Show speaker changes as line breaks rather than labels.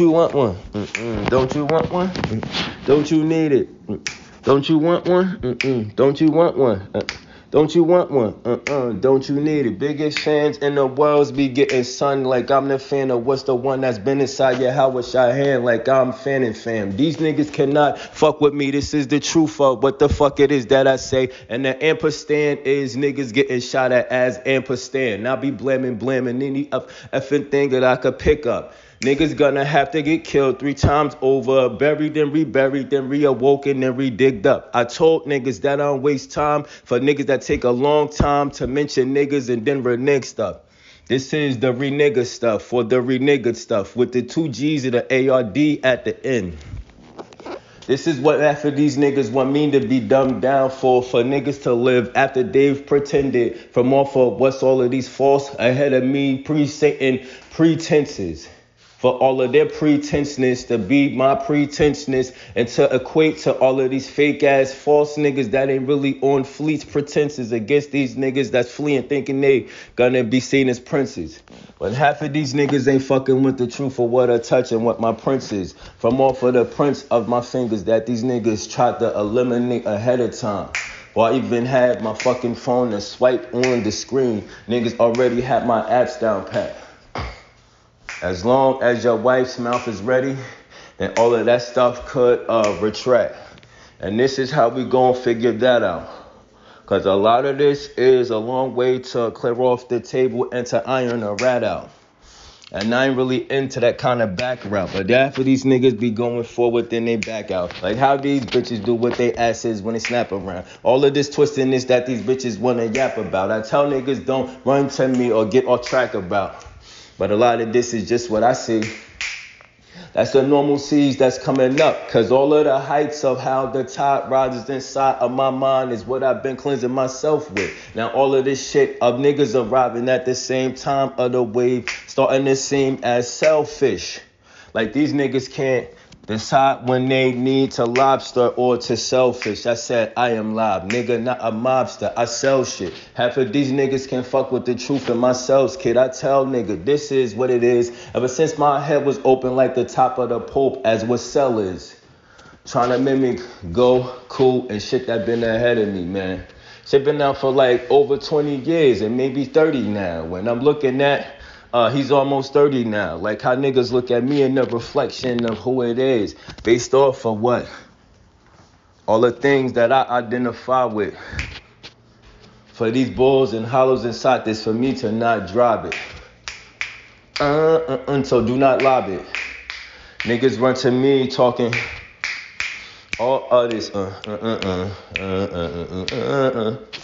want one? Don't you want one? Don't you need it? Don't you want one? Mm-mm. Don't you want one? Uh, don't you want one? Uh-uh. Don't you need it? Biggest fans in the world's be getting sun like I'm the fan of what's the one that's been inside your I hand like I'm fanning fam. These niggas cannot fuck with me. This is the truth of what the fuck it is that I say. And the ampersand is niggas getting shot at as ampersand. Not be blaming, blaming any effing thing that I could pick up. Niggas gonna have to get killed three times over, buried and reburied, then reawoken and redigged up. I told niggas that I don't waste time for niggas that take a long time to mention niggas and then renege stuff. This is the renigga stuff for the renigga stuff with the two G's and the ARD at the end. This is what after these niggas want me to be dumbed down for, for niggas to live after they've pretended from off of what's all of these false ahead of me, pre-Satan pretenses for all of their pretenseness to be my pretenseness and to equate to all of these fake ass false niggas that ain't really on fleets pretenses against these niggas that's fleeing thinking they gonna be seen as princes. But half of these niggas ain't fucking with the truth of what I touch and what my prince is. From off of the prints of my fingers that these niggas tried to eliminate ahead of time. Or I even had my fucking phone and swipe on the screen. Niggas already had my apps down pat. As long as your wife's mouth is ready, then all of that stuff could uh, retract. And this is how we gonna figure that out. Cause a lot of this is a long way to clear off the table and to iron a rat out. And I ain't really into that kind of back route. But after these niggas be going forward, then they back out. Like how these bitches do what they asses when they snap around. All of this twisting is that these bitches wanna yap about. I tell niggas don't run to me or get off track about. But a lot of this is just what I see. That's the normal seas that's coming up. Cause all of the heights of how the tide rises inside of my mind is what I've been cleansing myself with. Now all of this shit of niggas arriving at the same time of the wave starting to seem as selfish. Like these niggas can't Decide when they need to lobster or to selfish. I said, I am live, nigga, not a mobster. I sell shit. Half of these niggas can fuck with the truth in myself, kid. I tell nigga, this is what it is. Ever since my head was open like the top of the Pope, as what sell is. Trying to mimic go, cool, and shit that been ahead of me, man. Shit been out for like over 20 years and maybe 30 now. When I'm looking at uh, he's almost 30 now. Like how niggas look at me in the reflection of who it is, based off of what? All the things that I identify with. For these balls and hollows inside this, for me to not drop it. Uh, uh, uh, so do not lob it. Niggas run to me talking all others. Uh, uh, uh, uh, uh, uh, uh, uh, uh.